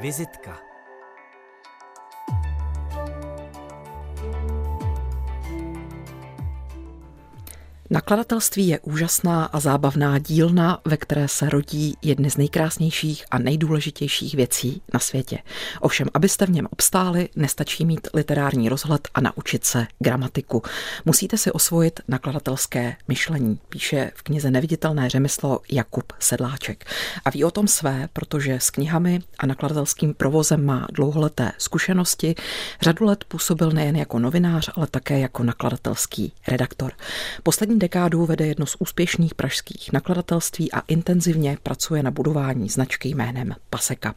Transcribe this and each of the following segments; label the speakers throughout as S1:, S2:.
S1: Vizitka Nakladatelství je úžasná a zábavná dílna, ve které se rodí jedny z nejkrásnějších a nejdůležitějších věcí na světě. Ovšem, abyste v něm obstáli, nestačí mít literární rozhled a naučit se gramatiku. Musíte si osvojit nakladatelské myšlení, píše v knize Neviditelné řemeslo Jakub Sedláček. A ví o tom své, protože s knihami a nakladatelským provozem má dlouholeté zkušenosti. Řadu let působil nejen jako novinář, ale také jako nakladatelský redaktor. Poslední dekádu vede jedno z úspěšných pražských nakladatelství a intenzivně pracuje na budování značky jménem Paseka.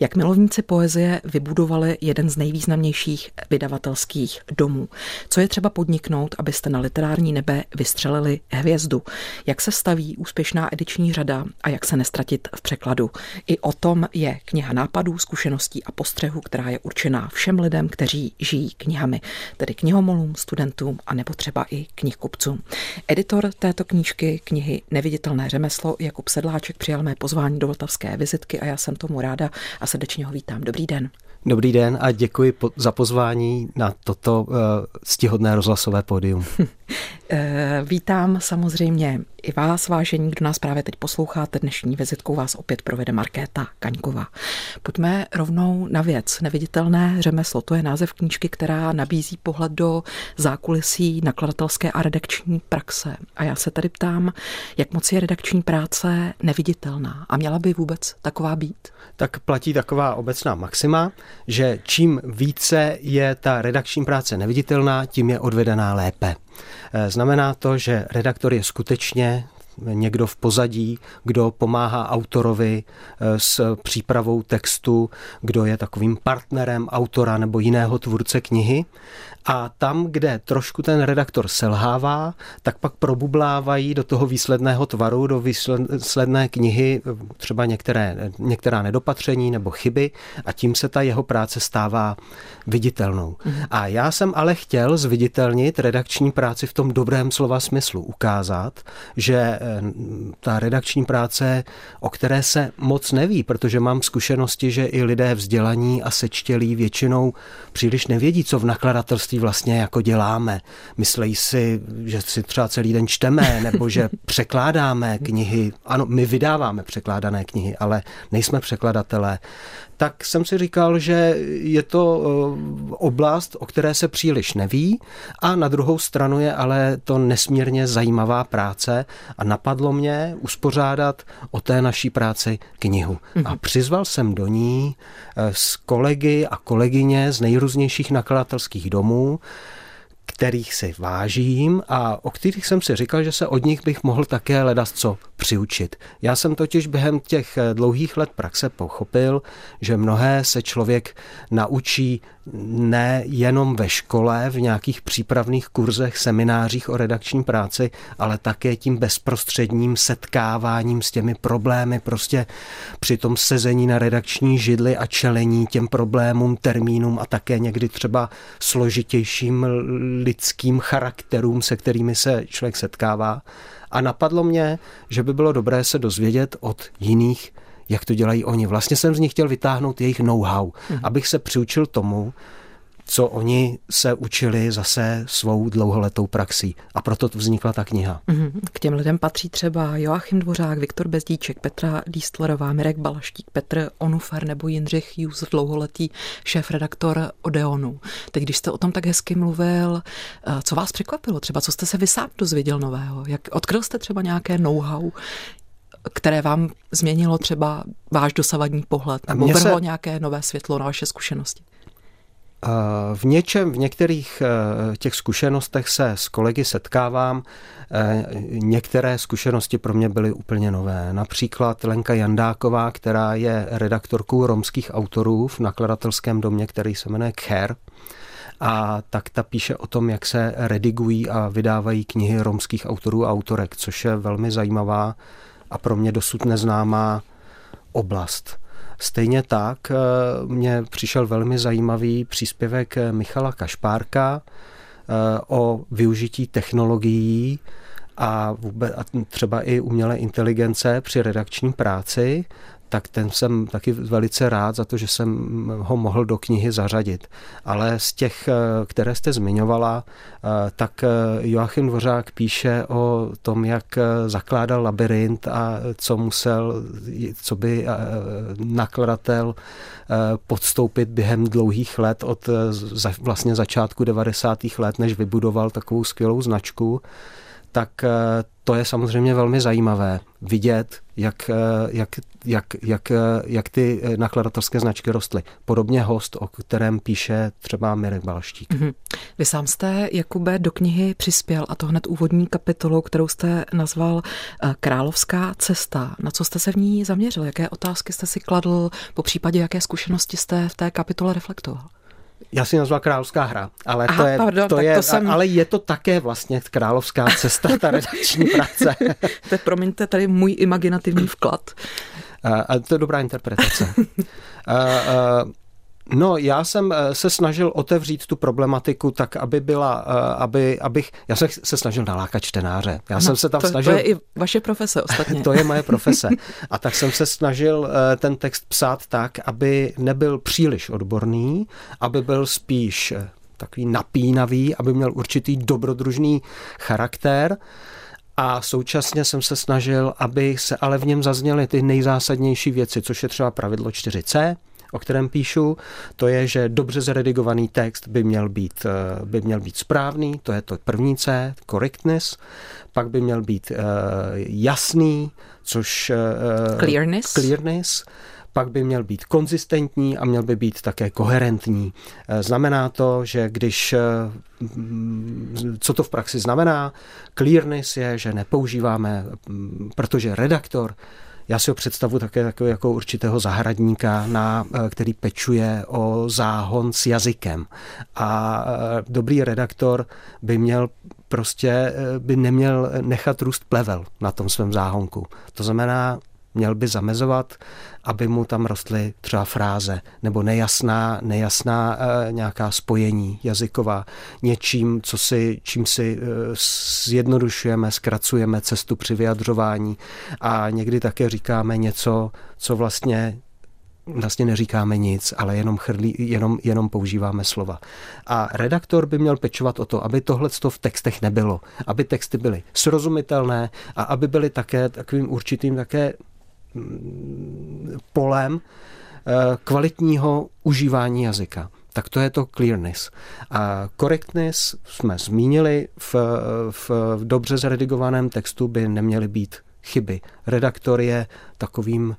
S1: Jak milovníci poezie vybudovali jeden z nejvýznamnějších vydavatelských domů. Co je třeba podniknout, abyste na literární nebe vystřelili hvězdu? Jak se staví úspěšná ediční řada a jak se nestratit v překladu? I o tom je kniha nápadů, zkušeností a postřehů, která je určená všem lidem, kteří žijí knihami, tedy knihomolům, studentům a nebo třeba i knihkupcům. Editor této knížky, knihy Neviditelné řemeslo, Jakub Sedláček, přijal mé pozvání do Vltavské vizitky a já jsem tomu ráda a srdečně ho vítám. Dobrý den.
S2: Dobrý den a děkuji za pozvání na toto uh, stihodné rozhlasové pódium.
S1: Eh, vítám samozřejmě i vás, vážení, kdo nás právě teď posloucháte. Dnešní vizitkou vás opět provede Markéta Kaňková. Pojďme rovnou na věc. Neviditelné řemeslo, to je název knížky, která nabízí pohled do zákulisí nakladatelské a redakční praxe. A já se tady ptám, jak moc je redakční práce neviditelná a měla by vůbec taková být?
S2: Tak platí taková obecná maxima, že čím více je ta redakční práce neviditelná, tím je odvedená lépe. Eh, znamená to, že redaktor je skutečně někdo v pozadí, kdo pomáhá autorovi eh, s přípravou textu, kdo je takovým partnerem autora nebo jiného tvůrce knihy a tam, kde trošku ten redaktor selhává, tak pak probublávají do toho výsledného tvaru, do výsledné knihy třeba některé, některá nedopatření nebo chyby a tím se ta jeho práce stává viditelnou. Mm. A já jsem ale chtěl zviditelnit redakční práci v tom dobrém slova smyslu, ukázat, že eh, ta redakční práce, o které se moc neví, protože mám zkušenosti, že i lidé vzdělaní a sečtělí většinou příliš nevědí, co v nakladatelství vlastně jako děláme. Myslejí si, že si třeba celý den čteme, nebo že překládáme knihy. Ano, my vydáváme překládané knihy, ale nejsme překladatelé tak jsem si říkal, že je to eh, oblast, o které se příliš neví a na druhou stranu je ale to nesmírně zajímavá práce a napadlo mě uspořádat o té naší práci knihu. A mhm. přizval jsem do ní eh, s kolegy a kolegyně z nejrůznějších nakladatelských domů, kterých si vážím a o kterých jsem si říkal, že se od nich bych mohl také ledas co přiučit. Já jsem totiž během těch dlouhých let praxe pochopil, že mnohé se člověk naučí ne jenom ve škole, v nějakých přípravných kurzech, seminářích o redakční práci, ale také tím bezprostředním setkáváním s těmi problémy, prostě při tom sezení na redakční židli a čelení těm problémům, termínům a také někdy třeba složitějším lidským charakterům, se kterými se člověk setkává. A napadlo mě, že by bylo dobré se dozvědět od jiných jak to dělají oni. Vlastně jsem z nich chtěl vytáhnout jejich know-how, mm. abych se přiučil tomu, co oni se učili zase svou dlouholetou praxí. A proto vznikla ta kniha.
S1: Mhm. K těm lidem patří třeba Joachim Dvořák, Viktor Bezdíček, Petra Dístlerová, Mirek Balaštík, Petr Onufer nebo Jindřich Jus, dlouholetý šéf-redaktor Odeonu. Teď, když jste o tom tak hezky mluvil, eh, co vás překvapilo? Třeba co jste se vy sám dozvěděl nového? Jak odkryl jste třeba nějaké know-how? které vám změnilo třeba váš dosavadní pohled nebo vrhlo se... nějaké nové světlo na vaše zkušenosti?
S2: V něčem, v některých eh, těch zkušenostech se s kolegy setkávám. Eh, některé zkušenosti pro mě byly úplně nové. Například Lenka Jandáková, která je redaktorkou romských autorů v nakladatelském domě, který se jmenuje Kher. A tak ta píše o tom, jak se redigují a vydávají knihy romských autorů a autorek, což je velmi zajímavá a pro mě dosud neznámá oblast. Stejně tak eh, mě přišel velmi zajímavý příspěvek Michala Kašpárka, o využití technologií a, vůbec, a třeba i umělé inteligence při redakční práci, tak ten jsem taky velice rád za to, že jsem ho mohl do knihy zařadit. Ale z těch, eh, které jste zmiňovala, eh, tak eh, Joachim Dvořák píše o tom, jak zakládal labirint a co musel, co by nakladatel podstoupit během dlouhých let od vlastně začátku 90. let, než vybudoval takovou skvělou značku tak eh, to je samozřejmě velmi zajímavé vidět, jak, eh, jak, jak, jak, eh, jak ty nakladatelské značky rostly. Podobně host, o kterém píše třeba Mirek Balštík. Mm-hmm.
S1: Vy sám jste, Jakube, do knihy přispěl a to hned úvodní kapitolu, kterou jste nazval Královská cesta. Na co jste se v ní zaměřil? Jaké otázky jste si kladl? Po případě, jaké zkušenosti jste v té kapitole reflektoval?
S2: Já si nazval Královská hra, ale Aha, to je, pardon, to je to jsem... ale je to také vlastně královská cesta, ta redakční práce.
S1: to je, promiňte, tady můj imaginativní vklad.
S2: A, a to je dobrá interpretace. a, a, No, já jsem eh, se snažil otevřít tu problematiku tak, aby byla, eh, aby, abych, já jsem se snažil nalákat čtenáře. Já no, jsem se tam
S1: to,
S2: snažil...
S1: To je i vaše profese ostatně.
S2: to je moje profese. A tak jsem se snažil eh, ten text psát tak, aby nebyl příliš odborný, aby byl spíš takový napínavý, aby měl určitý dobrodružný charakter. A současně jsem se snažil, aby se ale v něm zazněly ty nejzásadnější věci, což je třeba pravidlo 4C, o kterém píšu, to je, že dobře zredigovaný text by měl být, eh, by měl být správný, to je to první C, correctness, pak by měl být uh, jasný, což...
S1: Uh, clearness.
S2: Clearness pak by měl být konzistentní a měl by být také koherentní. Znamená to, že když, co to v praxi znamená, clearness je, že nepoužíváme, protože redaktor já si ho představu také jako určitého zahradníka, na, eh, který pečuje o záhon s jazykem. A eh, dobrý redaktor by měl prostě eh, by neměl nechat růst plevel na tom svém záhonku. To znamená, měl by zamezovat, aby mu tam rostly třeba fráze nebo nejasná, nejasná e, nějaká spojení jazyková něčím, co si, čím si e, zjednodušujeme, zkracujeme cestu při vyjadřování a někdy také říkáme něco, co vlastně vlastně neříkáme nic, ale jenom, chrlí, jenom, jenom používáme slova. A redaktor by měl pečovat o to, aby tohle v textech nebylo, aby texty byly srozumitelné a aby byly také takovým určitým také polem eh, kvalitního užívání jazyka. Tak to je to clearness. A correctness jsme zmínili, v, v, v dobře zredigovaném textu by neměly být chyby. Redaktor je takovým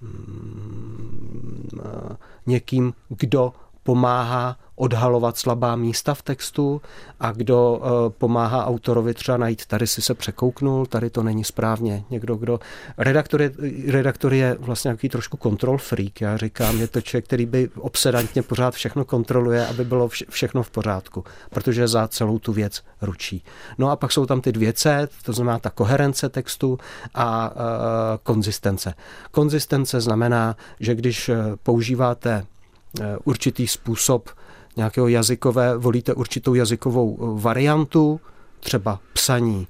S2: mm, eh, někým, kdo pomáhá odhalovat slabá místa v textu a kdo eh, pomáhá autorovi třeba najít, tady si se překouknul, tady to není správně. Někdo, kdo... Redaktor je, redaktor je vlastně nějaký trošku control freak, já říkám, je to člověk, který by obsedantně pořád všechno kontroluje, aby bylo všechno v pořádku, protože za celou tu věc ručí. No a pak jsou tam ty dvě C, to znamená ta koherence textu a uh, konzistence. Konzistence znamená, že když používáte určitý způsob nějakého jazykové, volíte určitou jazykovou eh, variantu, třeba psaní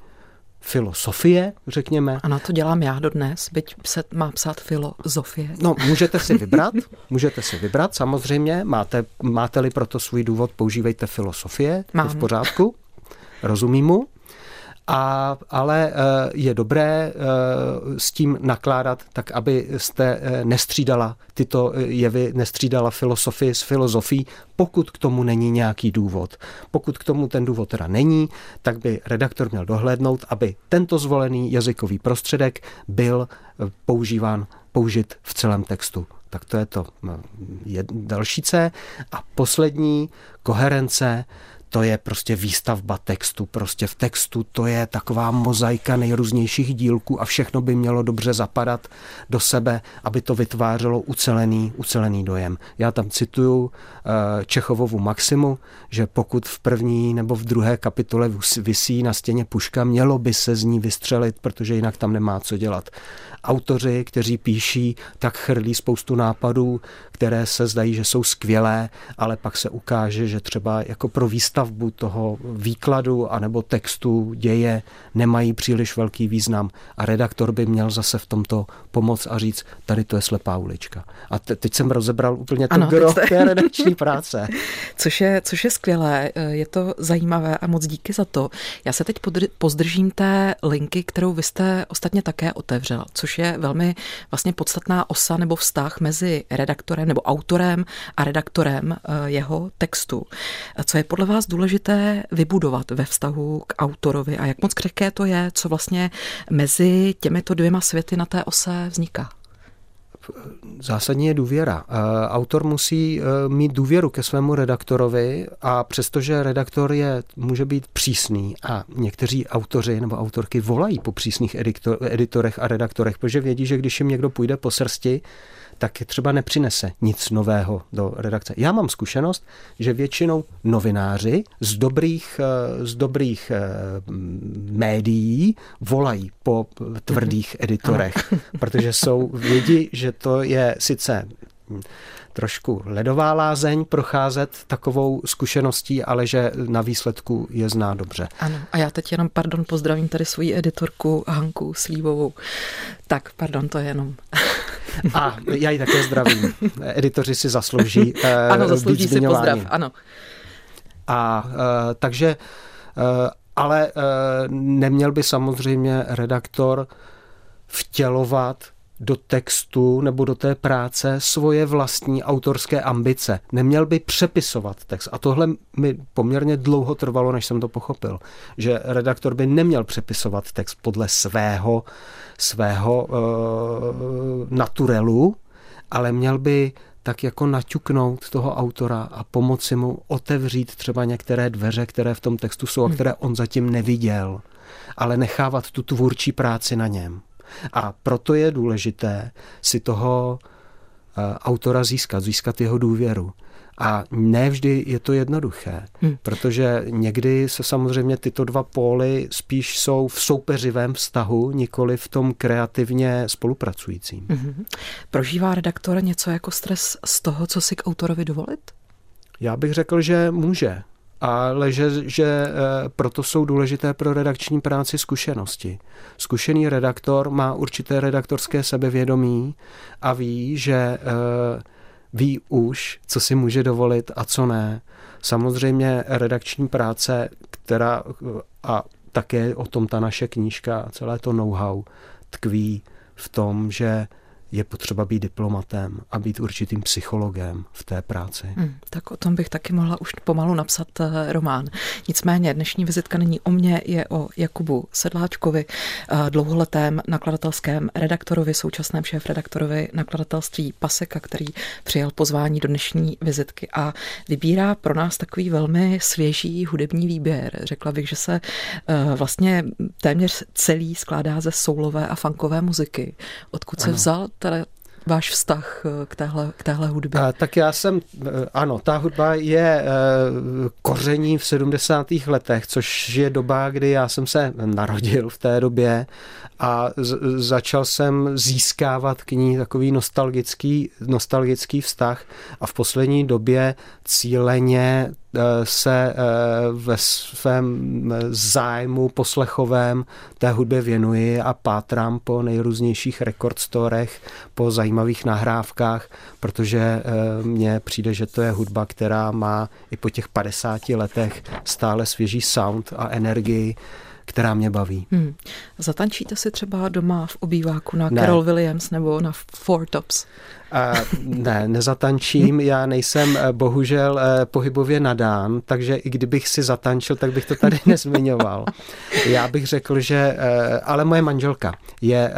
S2: filosofie, řekněme.
S1: Ano, to dělám já dodnes, byť se má psát filozofie.
S2: No, můžete si vybrat, můžete si vybrat, samozřejmě, máte, máte-li proto svůj důvod, používejte filosofie, Mám. v pořádku, rozumím mu. A, ale eh, je dobré eh, s tím nakládat tak, aby jste eh, nestřídala tyto jevy, nestřídala filosofii s filozofií, pokud k tomu není nějaký důvod. Pokud k tomu ten důvod teda není, tak by redaktor měl dohlédnout, aby tento zvolený jazykový prostředek byl používán, použit v celém textu. Tak to je to další C. A poslední, koherence, to je prostě výstavba textu. Prostě v textu to je taková mozaika nejrůznějších dílků a všechno by mělo dobře zapadat do sebe, aby to vytvářelo ucelený, ucelený dojem. Já tam cituju eh, Čechovovu Maximu, že pokud v první nebo v druhé kapitole visí na stěně puška, mělo by se z ní vystřelit, protože jinak tam nemá co dělat. Autoři, kteří píší, tak chrlí spoustu nápadů, které se zdají, že jsou skvělé, ale pak se ukáže, že třeba jako pro výstavu výstavbu toho výkladu anebo textu děje nemají příliš velký význam a redaktor by měl zase v tomto pomoct a říct, tady to je slepá ulička. A te, teď jsem rozebral úplně to gro jste... té redakční práce.
S1: což, je, což je skvělé, je to zajímavé a moc díky za to. Já se teď pozdržím té linky, kterou vy jste ostatně také otevřel, což je velmi vlastně podstatná osa nebo vztah mezi redaktorem nebo autorem a redaktorem eh, jeho textu. Co je podle vás důležité vybudovat ve vztahu k autorovi a jak moc křehké to je, co vlastně mezi těmito dvěma světy na té ose vzniká?
S2: Zásadní je důvěra. Eh, autor musí eh, mít důvěru ke svému redaktorovi a přestože redaktor je, může být přísný a někteří autoři nebo autorky volají po přísných editorech a redaktorech, protože vědí, že když jim někdo půjde po srsti, tak třeba nepřinese nic nového do redakce. Já mám zkušenost, že většinou novináři z dobrých, eh, z dobrých eh, médií volají po tvrdých editorech, protože jsou, vědí, že to je sice trošku ledová lázeň procházet takovou zkušeností, ale že na výsledku je zná dobře.
S1: Ano, a já teď jenom, pardon, pozdravím tady svoji editorku Hanku Slívovou. Tak, pardon, to je jenom.
S2: A já ji také zdravím. Editoři si zaslouží uh,
S1: Ano, zaslouží si pozdrav, ano.
S2: A uh, takže, uh, ale neměl by samozřejmě redaktor vtělovat do textu nebo do té práce svoje vlastní autorské ambice. Neměl by přepisovat text. A tohle mi poměrně dlouho trvalo, než jsem to pochopil. Že redaktor by neměl přepisovat text podle svého, svého uh, naturelu, ale měl by tak jako naťuknout toho autora a pomoci mu otevřít třeba některé dveře, které v tom textu jsou a hmm. které on zatím neviděl, ale nechávat tu tvůrčí práci na něm. A proto je důležité si toho eh, autora získat, získat jeho důvěru. A ne vždy je to jednoduché, hmm. protože někdy se samozřejmě tyto dva póly spíš jsou v soupeřivém vztahu, nikoli v tom kreativně spolupracujícím. Hmm.
S1: Prožívá redaktor něco jako stres z toho, co si k autorovi dovolit?
S2: Já bych řekl, že může ale že, že eh, proto jsou důležité pro redakční práci zkušenosti. Zkušený redaktor má určité redaktorské sebevědomí a ví, že eh, ví už, co si může dovolit a co ne. Samozřejmě redakční práce, která a také o tom ta naše knížka celé to know-how tkví v tom, že je potřeba být diplomatem a být určitým psychologem v té práci. Hmm,
S1: tak o tom bych taky mohla už pomalu napsat eh, román. Nicméně dnešní vizitka není o mně, je o Jakubu Sedláčkovi, eh, dlouholetém nakladatelském redaktorovi, současném šéf redaktorovi nakladatelství Paseka, který přijal pozvání do dnešní vizitky a vybírá pro nás takový velmi svěží hudební výběr. Řekla bych, že se eh, vlastně téměř celý skládá ze soulové a funkové muziky. Odkud se vzal teda váš vztah eh, k téhle, k téhle hudbě?
S2: A, tak já jsem, eh, ano, ta hudba je koření v 70. letech, což je doba, kdy já jsem se narodil v té době a začal jsem získávat k ní takový nostalgický, nostalgický vztah a v poslední době cíleně eh, se eh, ve svém zájmu poslechovém té hudbě věnuji a pátrám po nejrůznějších rekordstorech, po zajímavých nahrávkách, protože eh, mně přijde, že to je hudba, která má i po těch 50 letech stále svěží sound a energii která mě baví. Hmm.
S1: Zatančíte si třeba doma v obýváku na ne. Carol Williams nebo na Four Tops?
S2: Ne, nezatančím, já nejsem eh, bohužel eh, pohybově nadán, takže i kdybych si zatančil, tak bych to tady nezmiňoval. Já bych řekl, že, eh, ale moje manželka je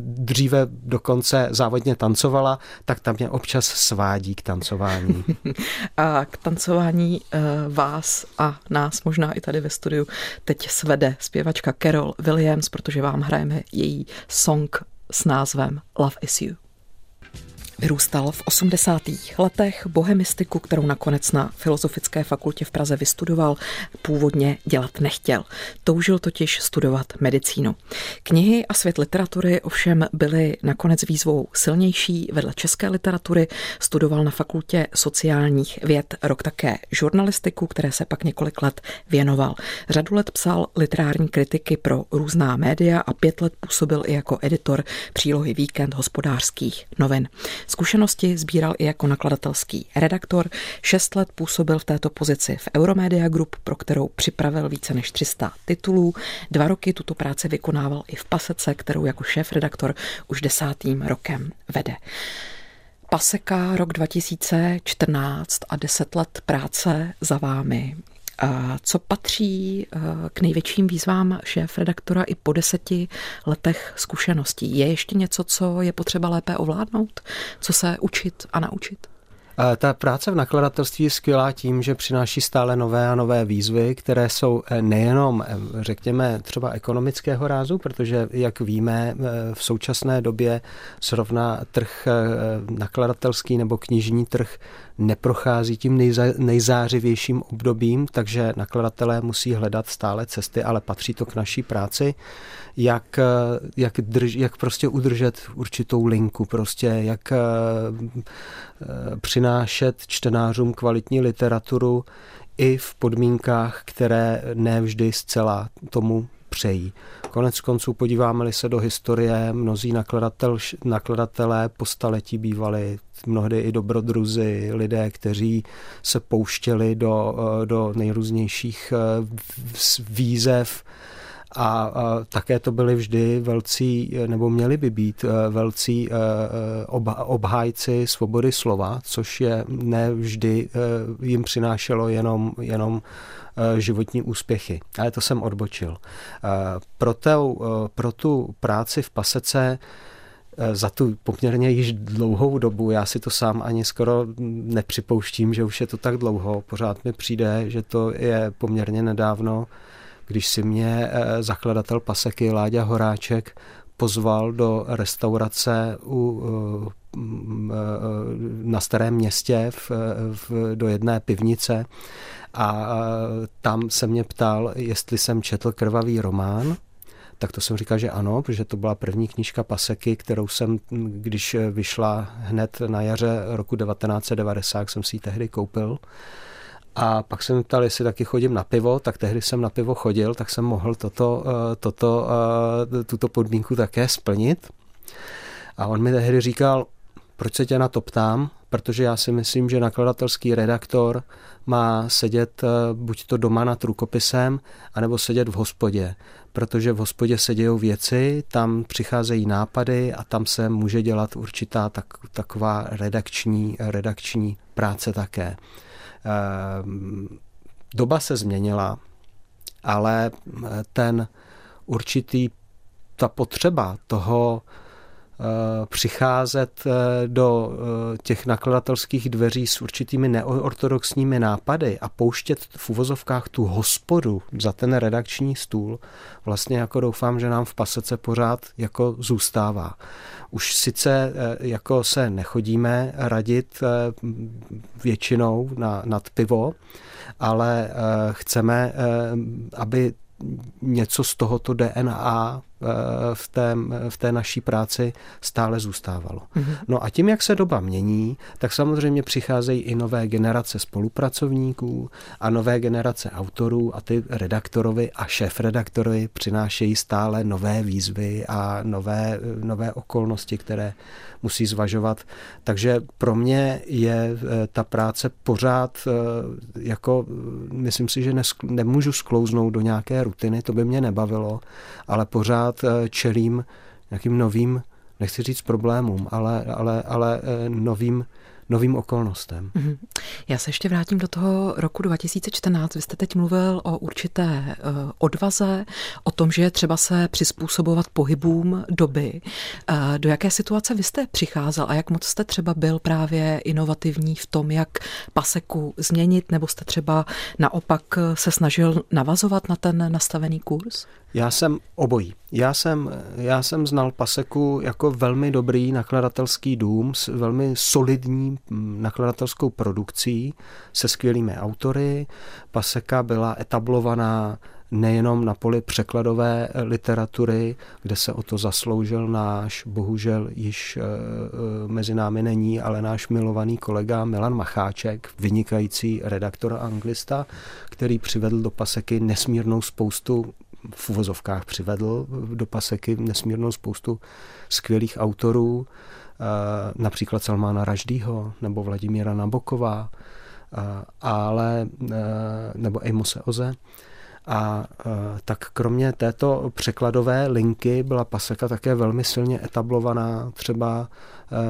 S2: dříve dokonce závodně tancovala, tak tam mě občas svádí k tancování.
S1: A k tancování vás a nás možná i tady ve studiu teď svede zpěvačka Carol Williams, protože vám hrajeme její song s názvem Love is You. Vyrůstal v 80. letech bohemistiku, kterou nakonec na Filozofické fakultě v Praze vystudoval, původně dělat nechtěl. Toužil totiž studovat medicínu. Knihy a svět literatury ovšem byly nakonec výzvou silnější. Vedle české literatury studoval na fakultě sociálních věd rok také žurnalistiku, které se pak několik let věnoval. Řadu let psal literární kritiky pro různá média a pět let působil i jako editor přílohy Víkend hospodářských novin. Zkušenosti sbíral i jako nakladatelský redaktor. Šest let působil v této pozici v Euromedia Group, pro kterou připravil více než 300 titulů. Dva roky tuto práci vykonával i v Pasece, kterou jako šéf-redaktor už desátým rokem vede. Paseka rok 2014 a deset let práce za vámi. Co patří eh, k největším výzvám šéf-redaktora i po deseti letech zkušeností? Je ještě něco, co je potřeba lépe ovládnout? Co se učit a naučit?
S2: Ta práce v nakladatelství je skvělá tím, že přináší stále nové a nové výzvy, které jsou eh, nejenom, eh, řekněme, třeba ekonomického rázu, protože, jak víme, v současné době srovna trh nakladatelský nebo knižní trh neprochází tím nejzářivějším obdobím, takže nakladatelé musí hledat stále cesty, ale patří to k naší práci, jak, jak, drž, jak prostě udržet určitou linku, prostě jak uh, přinášet čtenářům kvalitní literaturu i v podmínkách, které nevždy zcela tomu přejí. Konec konců podíváme-li se do historie, mnozí nakladatel, nakladatelé po staletí bývali mnohdy i dobrodruzi, lidé, kteří se pouštěli do, eh, do nejrůznějších eh, výzev, a, také to byli vždy velcí, nebo měli by být eh, velcí ob, obhájci svobody slova, což je ne vždy jim přinášelo jenom, jenom životní úspěchy. Ale to jsem odbočil. Pro, tu, pro tu práci v Pasece za tu poměrně již dlouhou dobu. Já si to sám ani skoro nepřipouštím, že už je to tak dlouho. Pořád mi přijde, že to je poměrně nedávno, když si mě eh, zakladatel Paseky Láďa Horáček pozval do restaurace u, eh, na Starém městě v, v, do jedné pivnice a tam se mě ptal, jestli jsem četl krvavý román tak to jsem říkal, že ano, protože to byla první knížka Paseky, kterou jsem, když vyšla hned na jaře roku 1990, jsem si ji tehdy koupil. A pak jsem ptal, jestli taky chodím na pivo, tak tehdy jsem na pivo chodil, tak jsem mohl toto, eh, toto, eh, tuto podmínku také splnit. A on mi tehdy říkal, proč se tě na to ptám? Protože já si myslím, že nakladatelský redaktor má sedět eh, buď to doma nad rukopisem, anebo sedět v hospodě. Protože v hospodě se dějou věci, tam přicházejí nápady a tam se může dělat určitá tak, taková redakční, redakční práce také. Ehm, doba se změnila, ale ten určitý, ta potřeba toho přicházet eh, do eh, těch nakladatelských dveří s určitými neortodoxními nápady a pouštět v uvozovkách tu hospodu za ten redakční stůl, vlastně jako doufám, že nám v pasece pořád jako zůstává. Už sice jako se nechodíme radit většinou na, nad pivo, ale chceme, aby něco z tohoto DNA Eh, v té, v té naší práci stále zůstávalo. Mm-hmm. No a tím, jak se doba mění, tak samozřejmě přicházejí i nové generace spolupracovníků a nové generace autorů a ty redaktorovi a šéf-redaktorovi přinášejí stále nové výzvy a nové, nové okolnosti, které musí zvažovat. Takže pro mě je eh, ta práce pořád eh, jako, myslím si, že nemůžu sklouznout do nějaké rutiny, to by mě nebavilo, ale pořád eh, čelím nějakým novým, nechci říct problémům, ale, ale, ale eh, novým, novým okolnostem. Mm-hmm.
S1: Já se ještě vrátím do toho roku 2014. Vy jste teď mluvil o určité uh, odvaze, o tom, že je třeba se přizpůsobovat pohybům doby. Uh, do jaké situace vy jste přicházel a jak moc jste třeba byl právě inovativní v tom, jak paseku změnit, nebo jste třeba naopak se snažil navazovat na ten nastavený kurz?
S2: Já jsem obojí. Já jsem, já jsem znal Paseku jako velmi dobrý nakladatelský dům s velmi solidní mm, nakladatelskou produkcí se skvělými autory. Paseka byla etablovaná nejenom na poli překladové literatury, kde se o to zasloužil náš, bohužel již e, mezi námi není, ale náš milovaný kolega Milan Macháček, vynikající redaktor a anglista, který přivedl do paseky nesmírnou spoustu v uvozovkách přivedl do paseky nesmírnou spoustu skvělých autorů, eh, například Salmána Raždýho nebo Vladimíra Naboková, eh, ale, eh, nebo Amose Oze. A tak kromě této překladové linky byla paseka také velmi silně etablovaná třeba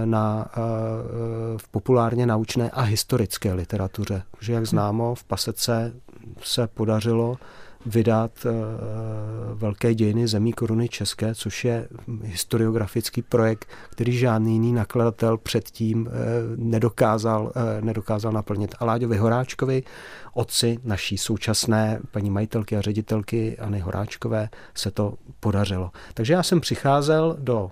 S2: na, v populárně naučné a historické literatuře. Že jak známo, v pasece se podařilo vydat eh, velké dějiny zemí koruny české, což je historiografický projekt, který žádný jiný nakladatel předtím eh, nedokázal, eh, nedokázal naplnit. A Láďovi Horáčkovi, otci naší současné paní majitelky a ředitelky Anny Horáčkové, se to podařilo. Takže já jsem přicházel do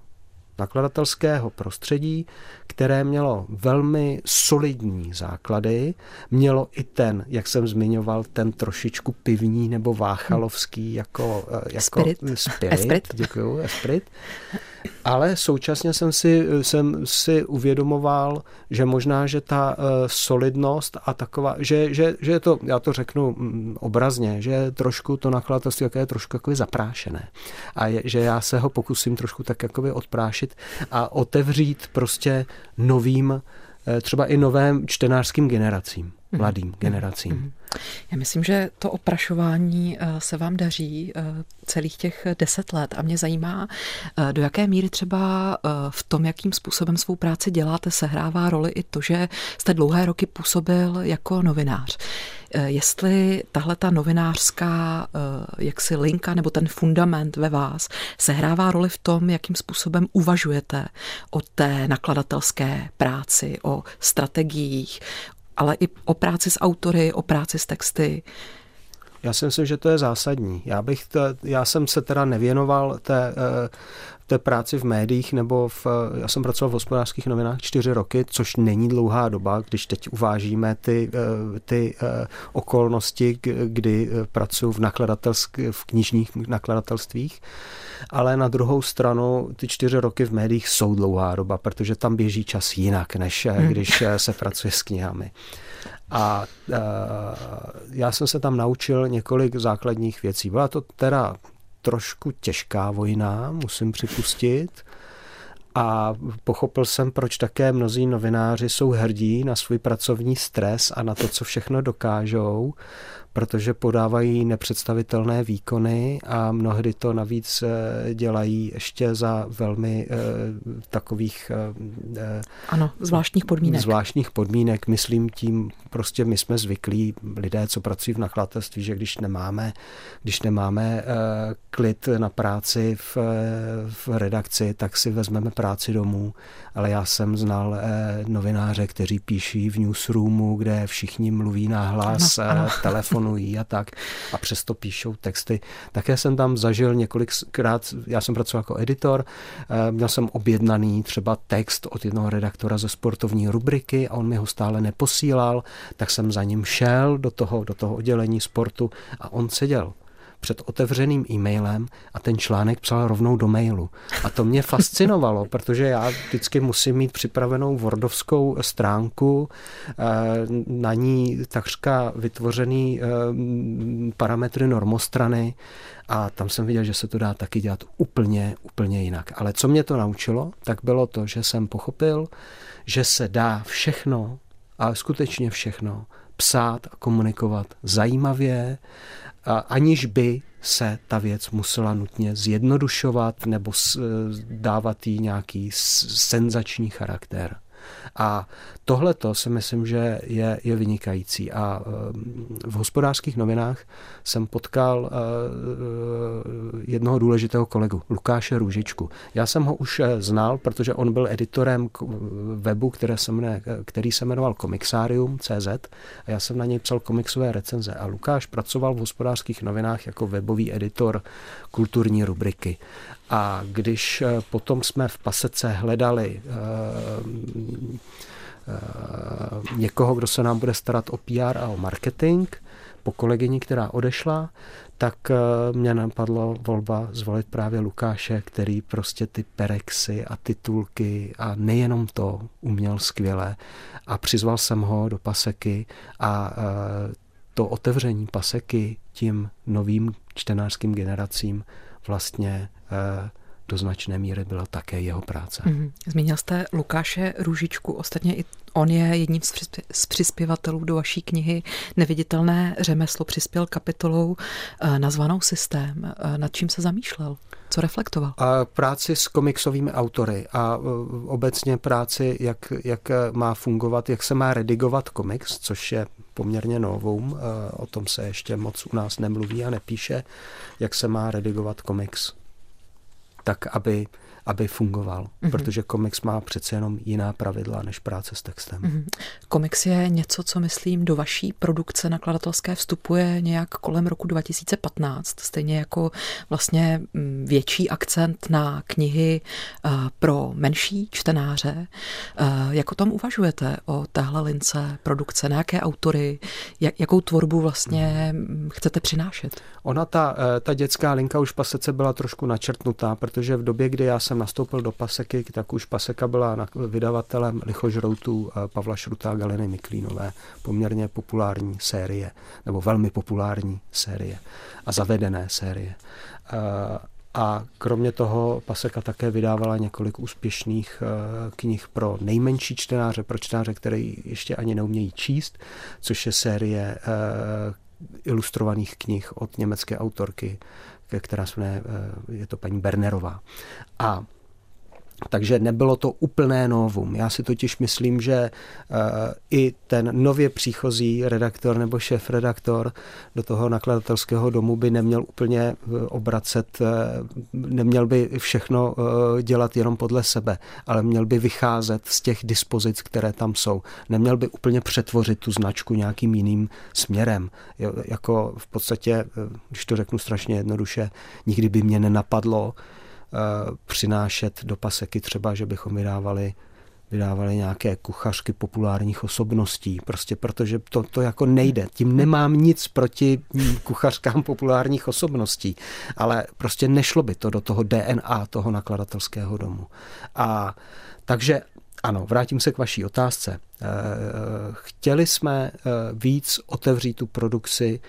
S2: nakladatelského prostředí, které mělo velmi solidní základy, mělo i ten, jak jsem zmiňoval, ten trošičku pivní nebo váchalovský jako,
S1: eh, jako spirit.
S2: spirit. Esprit. Děkuju, esprit. Ale současně jsem si, jsem si uvědomoval, že možná, že ta uh, solidnost a taková, že, že, že je to, já to řeknu mm, obrazně, že trošku to nakladatelství je trošku jako zaprášené. A je, že já se ho pokusím trošku tak jakoby odprášit a otevřít prostě novým, eh, třeba i novým čtenářským generacím, mladým mm. generacím. Mm.
S1: Já myslím, že to oprašování eh, se vám daří eh, celých těch deset let a mě zajímá, eh, do jaké míry třeba v tom, jakým způsobem svou práci děláte, sehrává roli i to, že jste dlouhé roky působil jako novinář. Jestli tahle ta novinářská jaksi linka nebo ten fundament ve vás sehrává roli v tom, jakým způsobem uvažujete o té nakladatelské práci, o strategiích, ale i o práci s autory, o práci s texty.
S2: Já si myslím, že to je zásadní. Já, bych to, já jsem se teda nevěnoval té, eh, té práci v médiích, nebo v, já jsem pracoval v hospodářských novinách čtyři roky, což není dlouhá doba, když teď uvážíme ty, eh, ty eh, okolnosti, kdy pracuji v, nakladatelsk, v knižních nakladatelstvích. Ale na druhou stranu ty čtyři roky v médiích jsou dlouhá doba, protože tam běží čas jinak, než hmm. když se pracuje s knihami. A já jsem se tam naučil několik základních věcí. Byla to teda trošku těžká vojna, musím připustit. A pochopil jsem, proč také mnozí novináři jsou hrdí na svůj pracovní stres a na to, co všechno dokážou protože podávají nepředstavitelné výkony a mnohdy to navíc eh, dělají ještě za velmi eh, takových
S1: eh, ano, zvláštních podmínek.
S2: Zvláštních podmínek, myslím tím, prostě my jsme zvyklí, lidé, co pracují v nakladatelství, že když nemáme, když nemáme klid na práci v, v redakci, tak si vezmeme práci domů, ale já jsem znal novináře, kteří píší v newsroomu, kde všichni mluví na hlas, telefon telefonují a tak a přesto píšou texty. Také jsem tam zažil několikrát, já jsem pracoval jako editor, eh, měl jsem objednaný třeba text od jednoho redaktora ze sportovní rubriky a on mi ho stále neposílal, tak jsem za ním šel do toho, do toho oddělení sportu a on seděl před otevřeným e-mailem a ten článek psal rovnou do mailu. A to mě fascinovalo, protože já vždycky musím mít připravenou Wordovskou stránku, eh, na ní takřka vytvořený eh, parametry normostrany a tam jsem viděl, že se to dá taky dělat úplně, úplně jinak. Ale co mě to naučilo, tak bylo to, že jsem pochopil, že se dá všechno, ale skutečně všechno, psát a komunikovat zajímavě, aniž by se ta věc musela nutně zjednodušovat nebo dávat jí nějaký senzační charakter. A tohle to si myslím, že je, je vynikající. A v hospodářských novinách jsem potkal jednoho důležitého kolegu, Lukáše Růžičku. Já jsem ho už znal, protože on byl editorem webu, které se jmenuje, který se jmenoval Comixarium.cz a já jsem na něj psal komiksové recenze. A Lukáš pracoval v hospodářských novinách jako webový editor kulturní rubriky. A když eh, potom jsme v pasece hledali eh, eh, někoho, kdo se nám bude starat o PR a o marketing, po kolegyni, která odešla, tak mě napadlo volba zvolit právě Lukáše, který prostě ty perexy a titulky a nejenom to uměl skvěle. A přizval jsem ho do paseky a to otevření paseky tím novým čtenářským generacím vlastně eh, do značné míry byla také jeho práce. Mm-hmm.
S1: Zmínil jste Lukáše Růžičku, ostatně i on je jedním z, přispě- z přispěvatelů do vaší knihy Neviditelné řemeslo, přispěl kapitolou uh, nazvanou Systém. Uh, nad čím se zamýšlel? Co reflektoval?
S2: A práci s komiksovými autory a uh, obecně práci, jak, jak má fungovat, jak se má redigovat komiks, což je poměrně novou, o tom se ještě moc u nás nemluví a nepíše, jak se má redigovat komiks. Tak, aby, aby fungoval. Mm-hmm. Protože komiks má přece jenom jiná pravidla než práce s textem. Mm-hmm.
S1: Komiks je něco, co myslím do vaší produkce nakladatelské vstupuje nějak kolem roku 2015, stejně jako vlastně mm, větší akcent na knihy eh, pro menší čtenáře. Eh, jak o tom uvažujete, o téhle lince produkce, na jaké autory, jakou tvorbu vlastně mm. chcete přinášet?
S2: Ona, ta, eh, ta dětská linka už pasece byla trošku načrtnutá, protože v době, kdy já jsem nastoupil do Paseky, tak už Paseka byla vydavatelem lichožroutů eh, Pavla Šruta a Galiny Miklínové. Poměrně populární série, nebo velmi populární série a zavedené série. Eh, a kromě toho Paseka také vydávala několik úspěšných knih pro nejmenší čtenáře, pro čtenáře, který ještě ani neumějí číst, což je série ilustrovaných knih od německé autorky, která se jmenuje, eh, je to paní Bernerová. A takže nebylo to úplné novum. Já si totiž myslím, že uh, i ten nově příchozí redaktor nebo šéf redaktor do toho nakladatelského domu by neměl úplně eh, obracet, uh, neměl by všechno dělat jenom podle sebe, ale měl by vycházet z těch dispozic, které tam jsou. Neměl by úplně přetvořit tu značku nějakým jiným směrem. Jako v podstatě, když to řeknu strašně jednoduše, nikdy by mě nenapadlo, Eh, přinášet do paseky třeba, že bychom vydávali vydávali nějaké kuchařky populárních osobností, prostě protože to, to jako nejde. Tím nemám nic proti kuchařkám populárních osobností, ale prostě nešlo by to do toho DNA toho nakladatelského domu. A takže ano, vrátím se k vaší otázce. Eh, chtěli jsme eh, víc otevřít tu produkci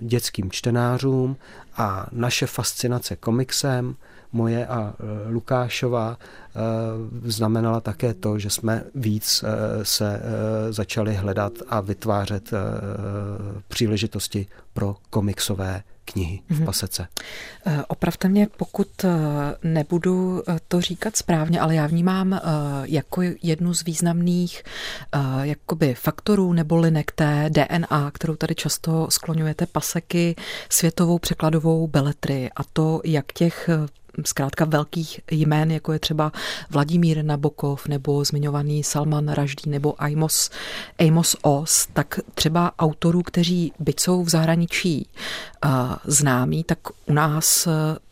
S2: dětským čtenářům a naše fascinace komiksem moje a e, Lukášova e, znamenala také to, že jsme víc e, se začali hledat a vytvářet příležitosti pro komiksové knihy v mhm. pasece.
S1: Opravte mě, pokud nebudu to říkat správně, ale já vnímám jako jednu z významných jakoby faktorů nebo linek té DNA, kterou tady často skloňujete paseky, světovou překladovou beletry a to, jak těch zkrátka velkých jmén, jako je třeba Vladimír Nabokov nebo zmiňovaný Salman Raždý nebo Amos, Amos Oz, tak třeba autorů, kteří byť jsou v zahraničí uh, známí, tak u nás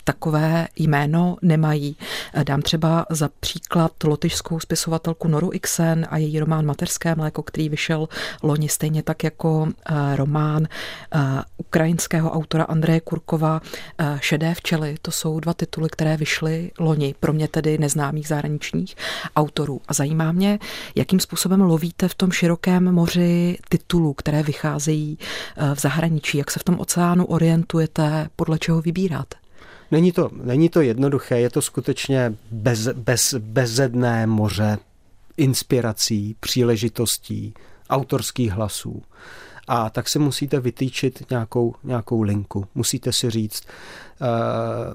S1: takové jméno nemají. Dám třeba za příklad lotyšskou spisovatelku Noru Ixen a její román Materské mléko, který vyšel loni stejně tak jako eh, román eh, ukrajinského autora Andreje Kurkova eh, Šedé včely. To jsou dva tituly, které vyšly loni, pro mě tedy neznámých zahraničních autorů. A zajímá mě, jakým způsobem lovíte v tom širokém moři titulů, které vycházejí v zahraničí, jak se v tom oceánu orientujete, podle čeho vybíráte?
S2: Není to, není to jednoduché, je to skutečně bez, bez, bezedné moře inspirací, příležitostí, autorských hlasů. A tak si musíte vytýčit nějakou, nějakou linku. Musíte si říct, uh,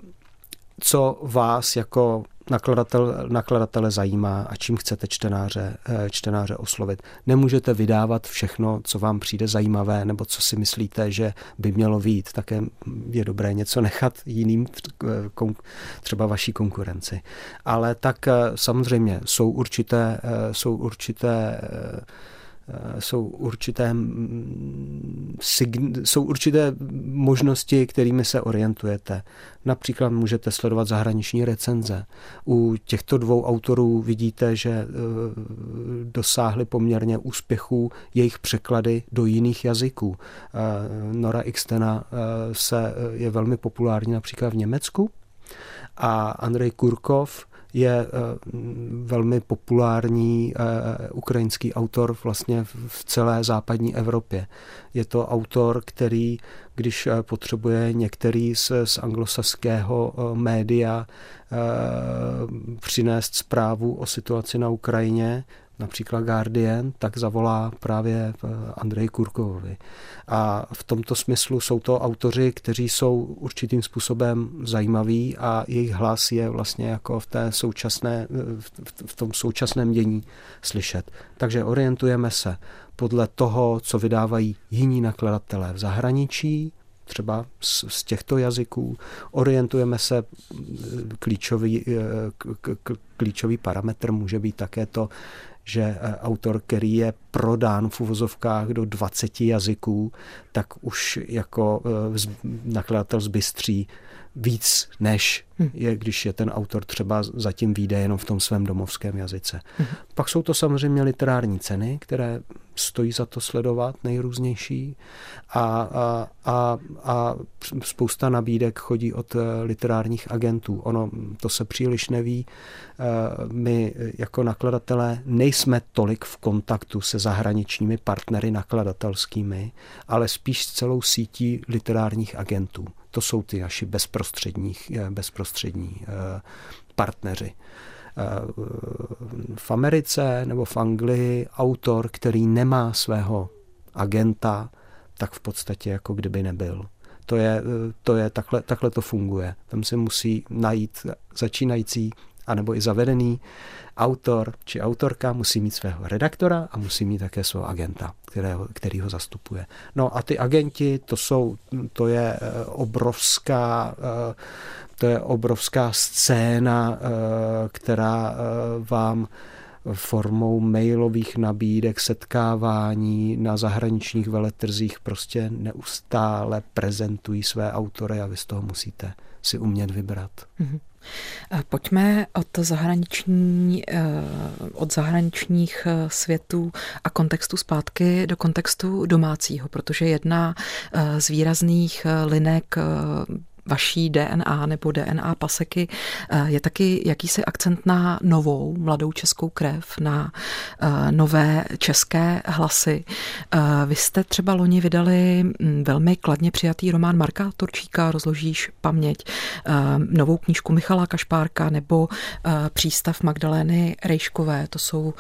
S2: co vás jako nakladatel, nakladatele zajímá a čím chcete čtenáře, eh, čtenáře oslovit. Nemůžete vydávat všechno, co vám přijde zajímavé nebo co si myslíte, že by mělo vít. Také je dobré něco nechat jiným, eh, třeba vaší konkurenci. Ale tak eh, samozřejmě jsou určité, jsou určité jsou určité, jsou určité možnosti, kterými se orientujete. Například můžete sledovat zahraniční recenze. U těchto dvou autorů vidíte, že eh, dosáhly poměrně úspěchů jejich překlady do jiných jazyků. Eh, Nora Xtena se je velmi populární například v Německu a Andrej Kurkov je eh, velmi populární eh, ukrajinský autor vlastně v celé západní Evropě. Je to autor, který, když eh, potřebuje některý z, z anglosaského média přinést zprávu o situaci na Ukrajině, například Guardian, tak zavolá právě eh, Andrej Kurkovovi. A v tomto smyslu jsou to autoři, kteří jsou určitým způsobem zajímaví a jejich hlas je vlastně jako v, té současné, v tom současném dění slyšet. Takže orientujeme se podle toho, co vydávají jiní nakladatelé v zahraničí, třeba z, z těchto jazyků. Orientujeme se, eh, klíčový, eh, klíčový parametr může být také to, že eh, autor, který je prodán v uvozovkách do 20 jazyků, tak už jako nakladatel zbystří víc, než hm. je, když je ten autor třeba zatím výjde jenom v tom svém domovském jazyce. Hmm. Pak jsou to samozřejmě literární ceny, které stojí za to sledovat, nejrůznější. A, a, a, a spousta nabídek chodí od eh, literárních agentů. Ono to se příliš neví. Eh, my jako nakladatelé nejsme tolik v kontaktu se zahraničními partnery nakladatelskými, ale spíš s celou sítí literárních agentů. To jsou ty naši bezprostřední, eh, bezprostřední partneři v Americe nebo v Anglii autor, který nemá svého agenta, tak v podstatě jako kdyby nebyl. To je, to je takhle, takhle to funguje. Tam se musí najít začínající anebo i zavedený autor či autorka musí mít svého redaktora a musí mít také svého agenta, kterého, který ho zastupuje. No a ty agenti, to jsou, to je eh, obrovská eh, to je obrovská scéna, eh, která vám formou mailových nabídek, setkávání na zahraničních veletrzích prostě neustále prezentují své autory a vy z toho musíte si umět vybrat. Mm-hmm.
S1: Pojďme od, zahraniční, eh, od zahraničních eh, světů a kontextu zpátky do kontextu domácího, protože jedna eh, z výrazných linek vaší DNA nebo DNA paseky eh, je taky jakýsi akcent na novou mladou českou krev, na eh, nové české hlasy. Eh, vy jste třeba loni vydali hm, velmi kladně přijatý román Marka Torčíka Rozložíš paměť, novou knížku Michala Kašpárka nebo Přístav Magdalény Rejškové. To jsou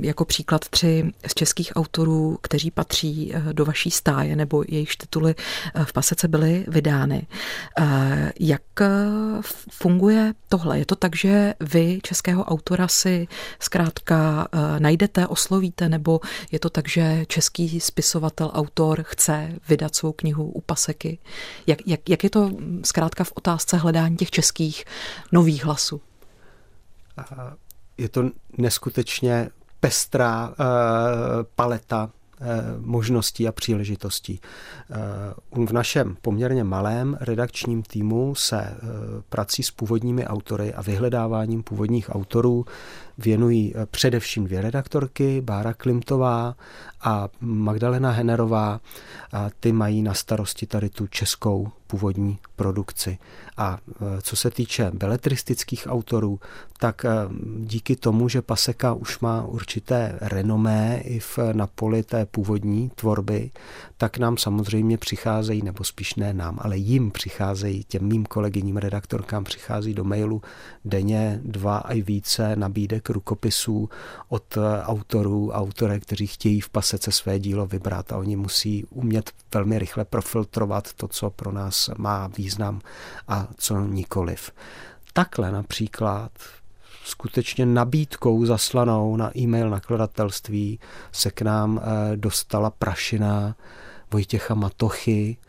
S1: jako příklad tři z českých autorů, kteří patří do vaší stáje nebo jejichž tituly v pasece byly vydány. Eh, jak eh, funguje tohle? Je to tak, že vy českého autora si zkrátka eh, najdete, oslovíte, nebo je to tak, že český spisovatel, autor chce vydat svou knihu u paseky? Jak, jak, jak je to zkrátka v otázce hledání těch českých nových hlasů?
S2: Je to neskutečně pestrá uh, paleta možností a příležitostí. Eh, v našem poměrně malém redakčním týmu se eh, prací s původními autory a vyhledáváním původních autorů věnují především dvě redaktorky, Bára Klimtová a Magdalena Henerová. A ty mají na starosti tady tu českou původní produkci. A e, co se týče beletristických autorů, tak e, díky tomu, že Paseka už má určité renomé i v, na poli té původní tvorby, tak nám samozřejmě přicházejí, nebo spíš ne nám, ale jim přicházejí, těm mým kolegyním redaktorkám přichází do mailu denně dva a více nabídek rukopisů od e, autorů, autorek, kteří chtějí v pasece své dílo vybrat a oni musí umět velmi rychle profiltrovat to, co pro nás má význam a co nikoliv. Takhle například skutečně nabídkou zaslanou na e-mail nakladatelství se k nám eh, dostala prašina Vojtěcha Matochy, eh,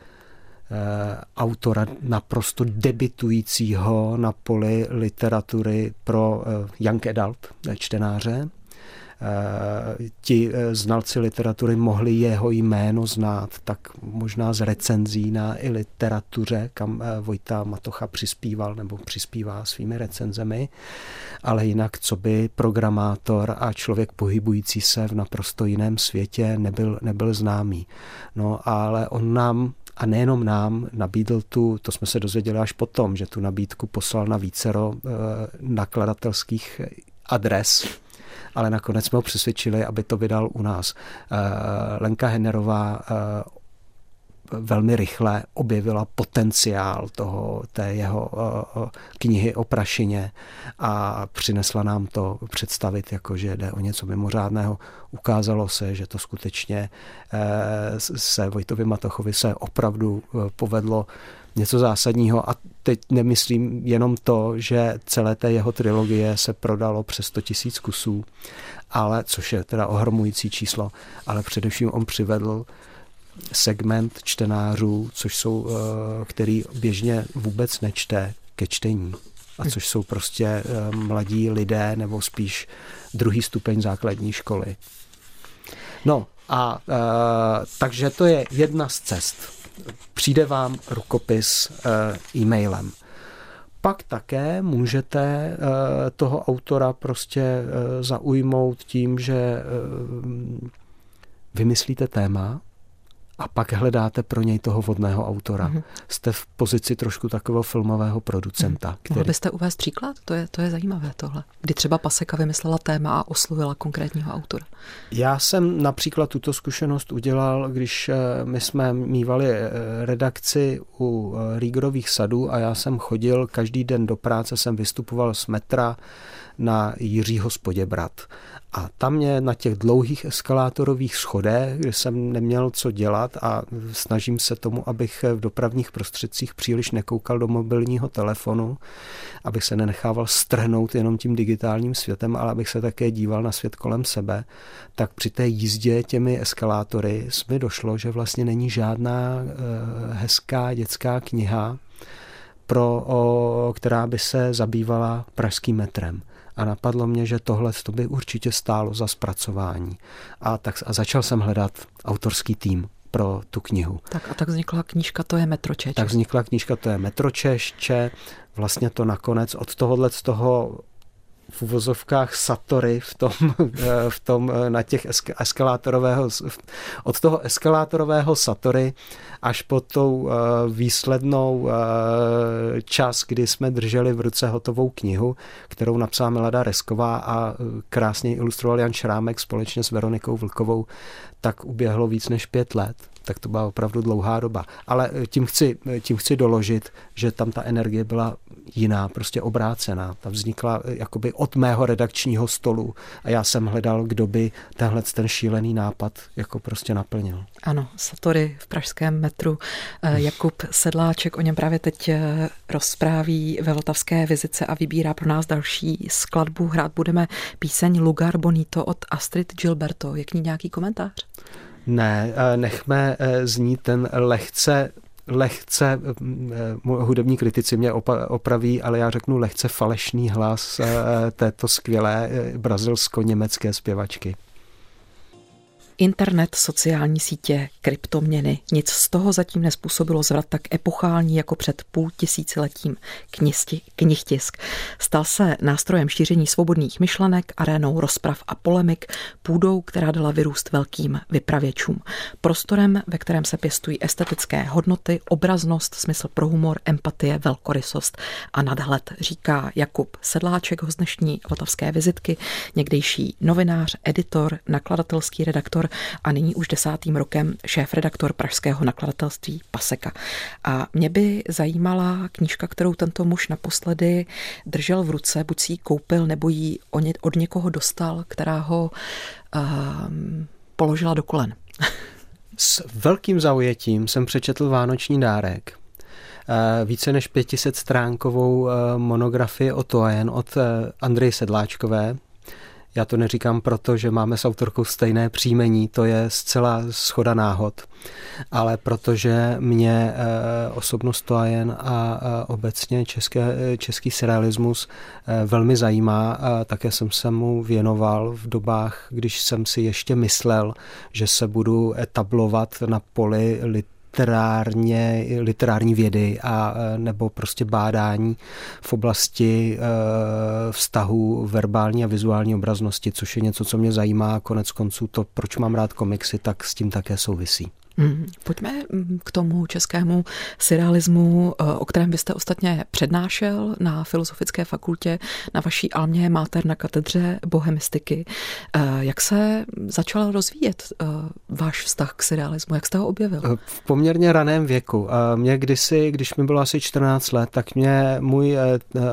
S2: autora naprosto debitujícího na poli literatury pro eh, young adult čtenáře, Eh, ti eh, znalci literatury mohli jeho jméno znát, tak možná z recenzí na i literatuře, kam eh, Vojta Matocha přispíval nebo přispívá svými recenzemi, ale jinak, co by programátor a člověk pohybující se v naprosto jiném světě nebyl, nebyl známý. No ale on nám a nejenom nám nabídl tu, to jsme se dozvěděli až potom, že tu nabídku poslal na vícero nakladatelských adres ale nakonec jsme ho přesvědčili, aby to vydal u nás. Eh, Lenka Hennerová eh, velmi rychle objevila potenciál toho, té jeho eh, knihy o prašině a přinesla nám to představit, jako že jde o něco mimořádného. Ukázalo se, že to skutečně se Vojtovi Matochovi se opravdu povedlo něco zásadního a teď nemyslím jenom to, že celé té jeho trilogie se prodalo přes 100 tisíc kusů, ale což je teda ohromující číslo, ale především on přivedl segment čtenářů, což jsou, eh, který běžně vůbec nečte ke čtení. A což jsou prostě eh, mladí lidé, nebo spíš druhý stupeň základní školy. No a e, takže to je jedna z cest přijde vám rukopis eh, e-mailem. Pak také můžete eh, toho autora prostě eh, zaujmout tím, že vymyslíte téma, a pak hledáte pro něj toho vodného autora. Mm-hmm. Jste v pozici trošku takového filmového producenta. Mm.
S1: Který... Mohl byste uvést příklad? To je, to je zajímavé tohle. Kdy třeba Paseka vymyslela téma a oslovila konkrétního autora.
S2: Já jsem například tuto zkušenost udělal, když eh, my jsme mývali eh, redakci u eh, Rígerových sadů a já jsem chodil každý den do práce, jsem vystupoval z metra na Jiřího Spoděbrat. A tam mě na těch dlouhých eskalátorových schodech, kde jsem neměl co dělat a snažím se tomu, abych v dopravních prostředcích příliš nekoukal do mobilního telefonu, abych se nenechával strhnout jenom tím digitálním světem, ale abych se také díval na svět kolem sebe, tak při té jízdě těmi eskalátory mi došlo, že vlastně není žádná eh, hezká dětská kniha, pro, o, která by se zabývala pražským metrem a napadlo mě, že tohle to by určitě stálo za zpracování. A, tak, a začal jsem hledat autorský tým pro tu knihu.
S1: Tak a tak vznikla knížka To je Metročeč.
S2: Tak vznikla knížka To je Metročeště. Vlastně to nakonec od tohohle z toho v uvozovkách Satory v tom, eh, v tom eh, na těch eskalátorového, od toho eskalátorového Satory až po tou eh, výslednou čas, kdy jsme drželi v ruce hotovou knihu, kterou napsala Milada Resková a krásně ilustroval Jan Šrámek společně s Veronikou Vlkovou, tak uběhlo víc než pět let tak to byla opravdu dlouhá doba. Ale tím chci, tím chci doložit, že tam ta energie byla jiná, prostě obrácená. Ta vznikla eh, jakoby od mého redakčního stolu a já jsem hledal, kdo by tenhle ten šílený nápad jako prostě naplnil.
S1: Ano, Satory v pražském metru. Jakub Sedláček o něm právě teď rozpráví ve Vltavské vizice a vybírá pro nás další skladbu. Hrát budeme píseň Lugar Bonito od Astrid Gilberto. Je k ní nějaký komentář?
S2: Ne, eh, nechme eh, zní ten lehce lehce, eh, hudební kritici mě opraví, ale já řeknu lehce falešný hlas této skvělé brazilsko-německé zpěvačky.
S1: Internet, sociální sítě, kryptoměny, nic z toho zatím nespůsobilo zvrat tak epochální jako před půl tisíciletím knisti, knihtisk. Stal se nástrojem šíření svobodných myšlenek, arénou rozprav a polemik, půdou, která dala vyrůst velkým vypravěčům. Prostorem, ve kterém se pěstují estetické hodnoty, obraznost, smysl pro humor, empatie, velkorysost a nadhled, říká Jakub Sedláček, ho z dnešní vltavské vizitky, někdejší novinář, editor, nakladatelský redaktor a nyní už desátým rokem šéf-redaktor pražského nakladatelství Paseka. A mě by zajímala knížka, kterou tento muž naposledy držel v ruce, buď si ji koupil, nebo ji od někoho dostal, která ho um, položila do kolen.
S2: S velkým zaujetím jsem přečetl Vánoční dárek více než 500 stránkovou monografii o Tojen od Andreje Sedláčkové, já to neříkám proto, že máme s autorkou stejné příjmení, to je zcela schoda náhod, ale protože mě eh, osobnost Toajen a obecně české, český surrealismus eh, velmi zajímá. A také jsem se mu věnoval v dobách, když jsem si ještě myslel, že se budu etablovat na poli lit literárně, literární vědy a nebo prostě bádání v oblasti vztahu verbální a vizuální obraznosti, což je něco, co mě zajímá. Konec konců to, proč mám rád komiksy, tak s tím také souvisí.
S1: Mm, pojďme mm, k tomu českému surrealismu, eh, o kterém byste ostatně přednášel na Filozofické fakultě na vaší Almě Mater na katedře bohemistiky. Eh, jak se začal rozvíjet eh, váš vztah k surrealismu? Jak jste ho objevil?
S2: V poměrně raném věku. Mě kdysi, když mi bylo asi 14 let, tak mě můj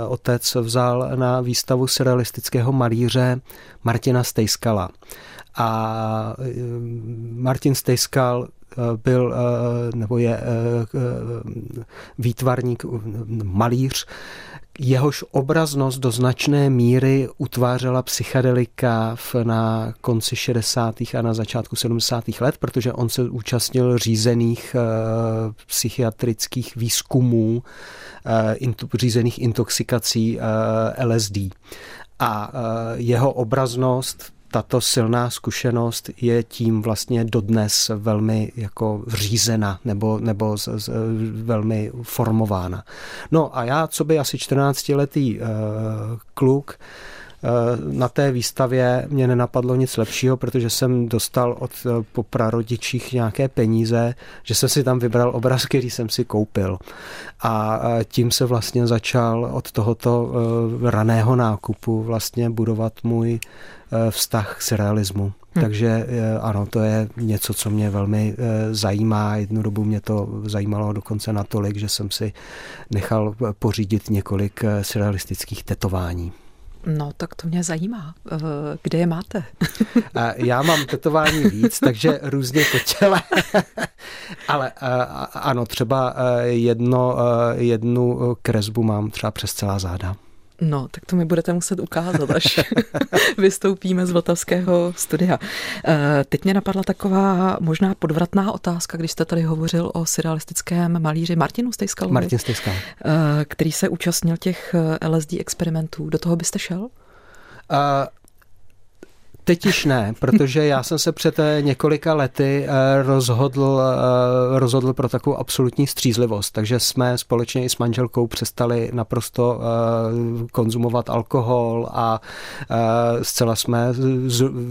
S2: otec vzal na výstavu surrealistického malíře Martina Stejskala. A Martin Stejskal byl eh, nebo je eh, výtvarník, malíř, jehož obraznost do značné míry utvářela psychedelika na konci 60. a na začátku 70. let, protože on se účastnil řízených eh, psychiatrických výzkumů, řízených intoxikací LSD. A jeho obraznost tato silná zkušenost je tím vlastně dodnes velmi jako řízena nebo, nebo z, z, velmi formována. No a já, co by asi 14-letý uh, kluk, eh, na té výstavě mě nenapadlo nic lepšího, protože jsem dostal od eh, po prarodičích nějaké peníze, že jsem si tam vybral obraz, který jsem si koupil. A tím se vlastně začal od tohoto raného nákupu vlastně budovat můj Eh, vztah k surrealismu. Hmm. Takže eh, ano, to je něco, co mě velmi eh, zajímá. Jednu dobu mě to zajímalo dokonce natolik, že jsem si nechal pořídit několik surrealistických tetování.
S1: No, tak to mě zajímá. Kde je máte?
S2: Já mám tetování víc, takže různě po těle. Ale ano, třeba jedno, jednu kresbu mám třeba přes celá záda.
S1: No, tak to mi budete muset ukázat, až vystoupíme z Vltavského studia. Eh, teď mě napadla taková možná podvratná otázka, když jste tady hovořil o surrealistickém malíři Martinu Stejskalovi.
S2: Martin Stejskal.
S1: Eh, který se účastnil těch eh, LSD experimentů. Do toho byste šel? Uh,
S2: Teď již ne, protože já jsem se před eh, několika lety eh, rozhodl, eh, rozhodl pro takovou absolutní střízlivost, takže jsme společně i s manželkou přestali naprosto konzumovat alkohol a zcela jsme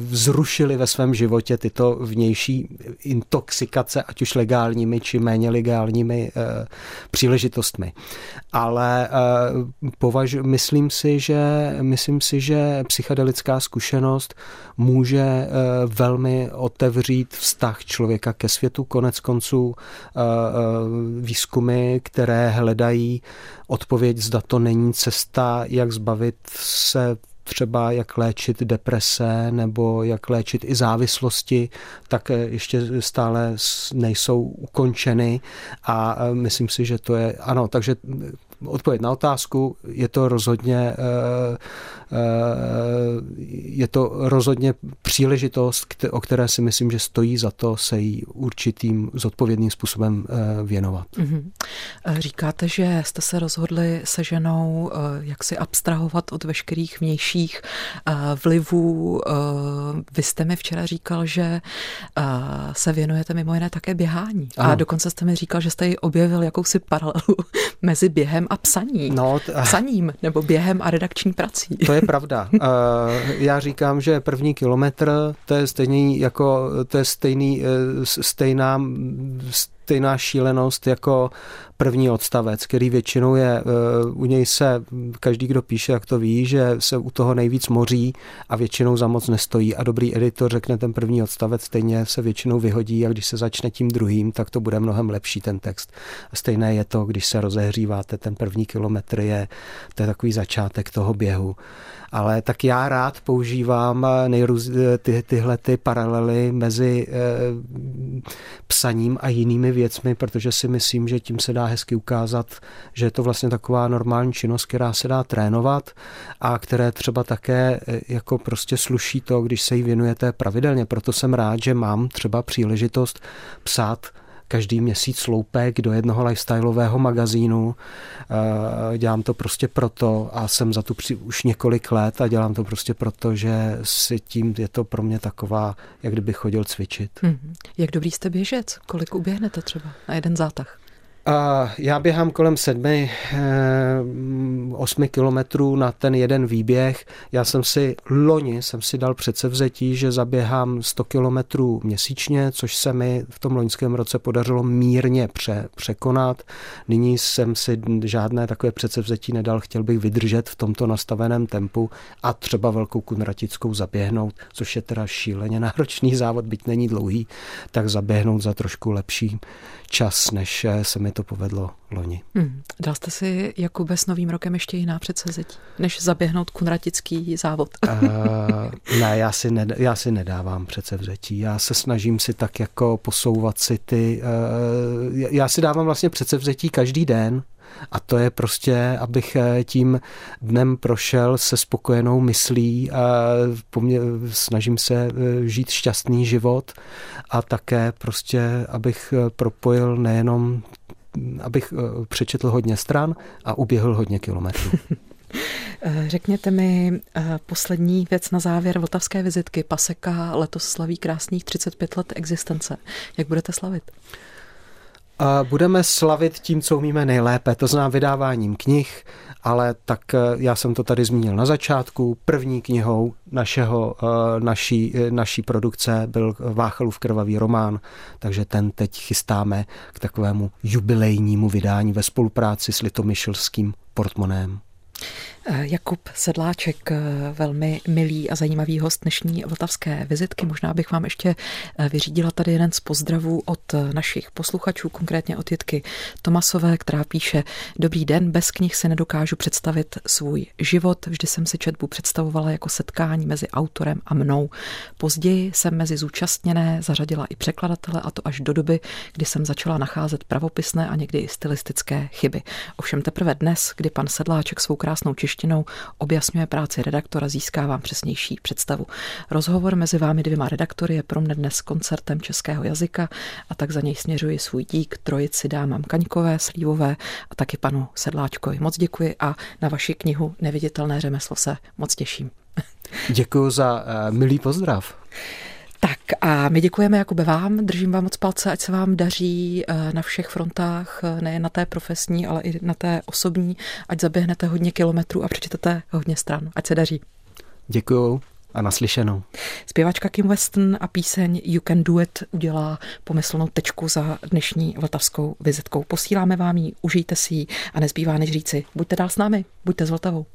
S2: zrušili ve svém životě tyto vnější intoxikace, ať už legálními či méně legálními příležitostmi. Ale považ, myslím si, že myslím si, že psychedelická zkušenost může eh, velmi otevřít vztah člověka ke světu. Konec konců eh, eh, výzkumy, které hledají odpověď, zda to není cesta, jak zbavit se třeba jak léčit deprese nebo jak léčit i závislosti, tak ještě stále nejsou ukončeny a myslím si, že to je, ano, takže odpověď na otázku, je to rozhodně je to rozhodně příležitost, o které si myslím, že stojí za to se jí určitým zodpovědným způsobem eh, věnovat. Mm-hmm.
S1: Říkáte, že jste se rozhodli se ženou jak si abstrahovat od veškerých vnějších vlivů. Vy jste mi včera říkal, že se věnujete mimo jiné také běhání. Ano. A dokonce jste mi říkal, že jste ji objevil jakousi paralelu mezi během a psaní. No, t- Psaním nebo během a redakční prací.
S2: To je pravda. Já říkám, že první kilometr to je stejný jako, to je stejný, e, stejná, stejná šílenost jako první odstavec, který většinou je, e, u něj se každý, kdo píše, jak to ví, že se u toho nejvíc moří a většinou za moc nestojí a dobrý editor řekne ten první odstavec, stejně se většinou vyhodí a když se začne tím druhým, tak to bude mnohem lepší ten text. Stejné je to, když se rozehříváte, ten první kilometr je, to je takový začátek toho běhu ale tak já rád používám eh, nejrůz, eh, ty, tyhle ty paralely mezi e, psaním a jinými věcmi, protože si myslím, že tím se dá hezky ukázat, že je to vlastně taková normální činnost, která se dá trénovat a které třeba také e, jako prostě sluší to, když se jí věnujete pravidelně. Proto jsem rád, že mám třeba příležitost psát každý měsíc sloupek do jednoho lifestyleového magazínu. Eh, dělám to prostě proto a jsem za tu už několik let a dělám to prostě proto, že si tím je to pro mě taková, jak kdyby chodil cvičit. Hmm.
S1: Jak dobrý jste běžec? Kolik uběhnete třeba na jeden zátah?
S2: Já běhám kolem sedmi, eh, osmi kilometrů na ten jeden výběh. Já jsem si loni jsem si dal předsevzetí, že zaběhám 100 kilometrů měsíčně, což se mi v tom loňském roce podařilo mírně pře, překonat. Nyní jsem si žádné takové předsevzetí nedal, chtěl bych vydržet v tomto nastaveném tempu a třeba velkou kunratickou zaběhnout, což je teda šíleně náročný závod, byť není dlouhý, tak zaběhnout za trošku lepší čas, než se mi to povedlo loni. Hmm.
S1: Dal jste si Jakube s novým rokem ještě jiná předsevzetí, než zaběhnout kunratický závod? uh,
S2: ne, já si, ned, já si nedávám předsevzetí. Já se snažím si tak jako posouvat si ty... Uh, já si dávám vlastně předsevzetí každý den, a to je prostě, abych eh, tím dnem prošel se spokojenou myslí a snažím se eh, žít šťastný život a také prostě, abych eh, propojil nejenom, abych přečetl hodně stran a uběhl hodně kilometrů.
S1: Řekněte mi poslední věc na závěr vltavské vizitky. Paseka letos slaví krásných 35 let existence. Jak budete slavit?
S2: Budeme slavit tím, co umíme nejlépe, to znamená vydáváním knih, ale tak eh, já jsem to tady zmínil na začátku. První knihou našeho, eh, naší, eh, naší produkce byl Váchalův krvavý román, takže ten teď chystáme k takovému jubilejnímu vydání ve spolupráci s litomyšlským portmonem.
S1: Eh, Jakub Sedláček, eh, velmi milý a zajímavý host dnešní vltavské vizitky. Možná bych vám ještě eh, vyřídila tady jeden z pozdravů od našich posluchačů, konkrétně od Jitky Tomasové, která píše Dobrý den, bez knih se nedokážu představit svůj život. Vždy jsem si četbu představovala jako setkání mezi autorem a mnou. Později jsem mezi zúčastněné zařadila i překladatele a to až do doby, kdy jsem začala nacházet pravopisné a někdy i stylistické chyby. Ovšem teprve dnes, kdy pan Sedláček svou krásnou češtinou objasňuje práci redaktora, získávám přesnější představu. Rozhovor mezi vámi dvěma redaktory je pro mne dnes koncertem českého jazyka a tak za něj směřuji svůj dík trojici dámám Kaňkové, Slívové a taky panu Sedláčkovi. Moc děkuji a na vaši knihu Neviditelné řemeslo se moc těším.
S2: Děkuji za uh, milý pozdrav.
S1: Tak a my děkujeme Jakube vám, držím vám moc palce, ať se vám daří eh, na všech frontách, eh, nejen na té profesní, ale i na té osobní, ať zaběhnete hodně kilometrů a přečtete hodně stran. Ať se daří.
S2: Děkuju a naslyšenou.
S1: Zpěvačka Kim Weston a píseň You Can Do It udělá pomyslnou tečku za dnešní vltavskou vizitkou. Posíláme vám ji, užijte si ji a nezbývá než říci, buďte dál s námi, buďte s Vltavou.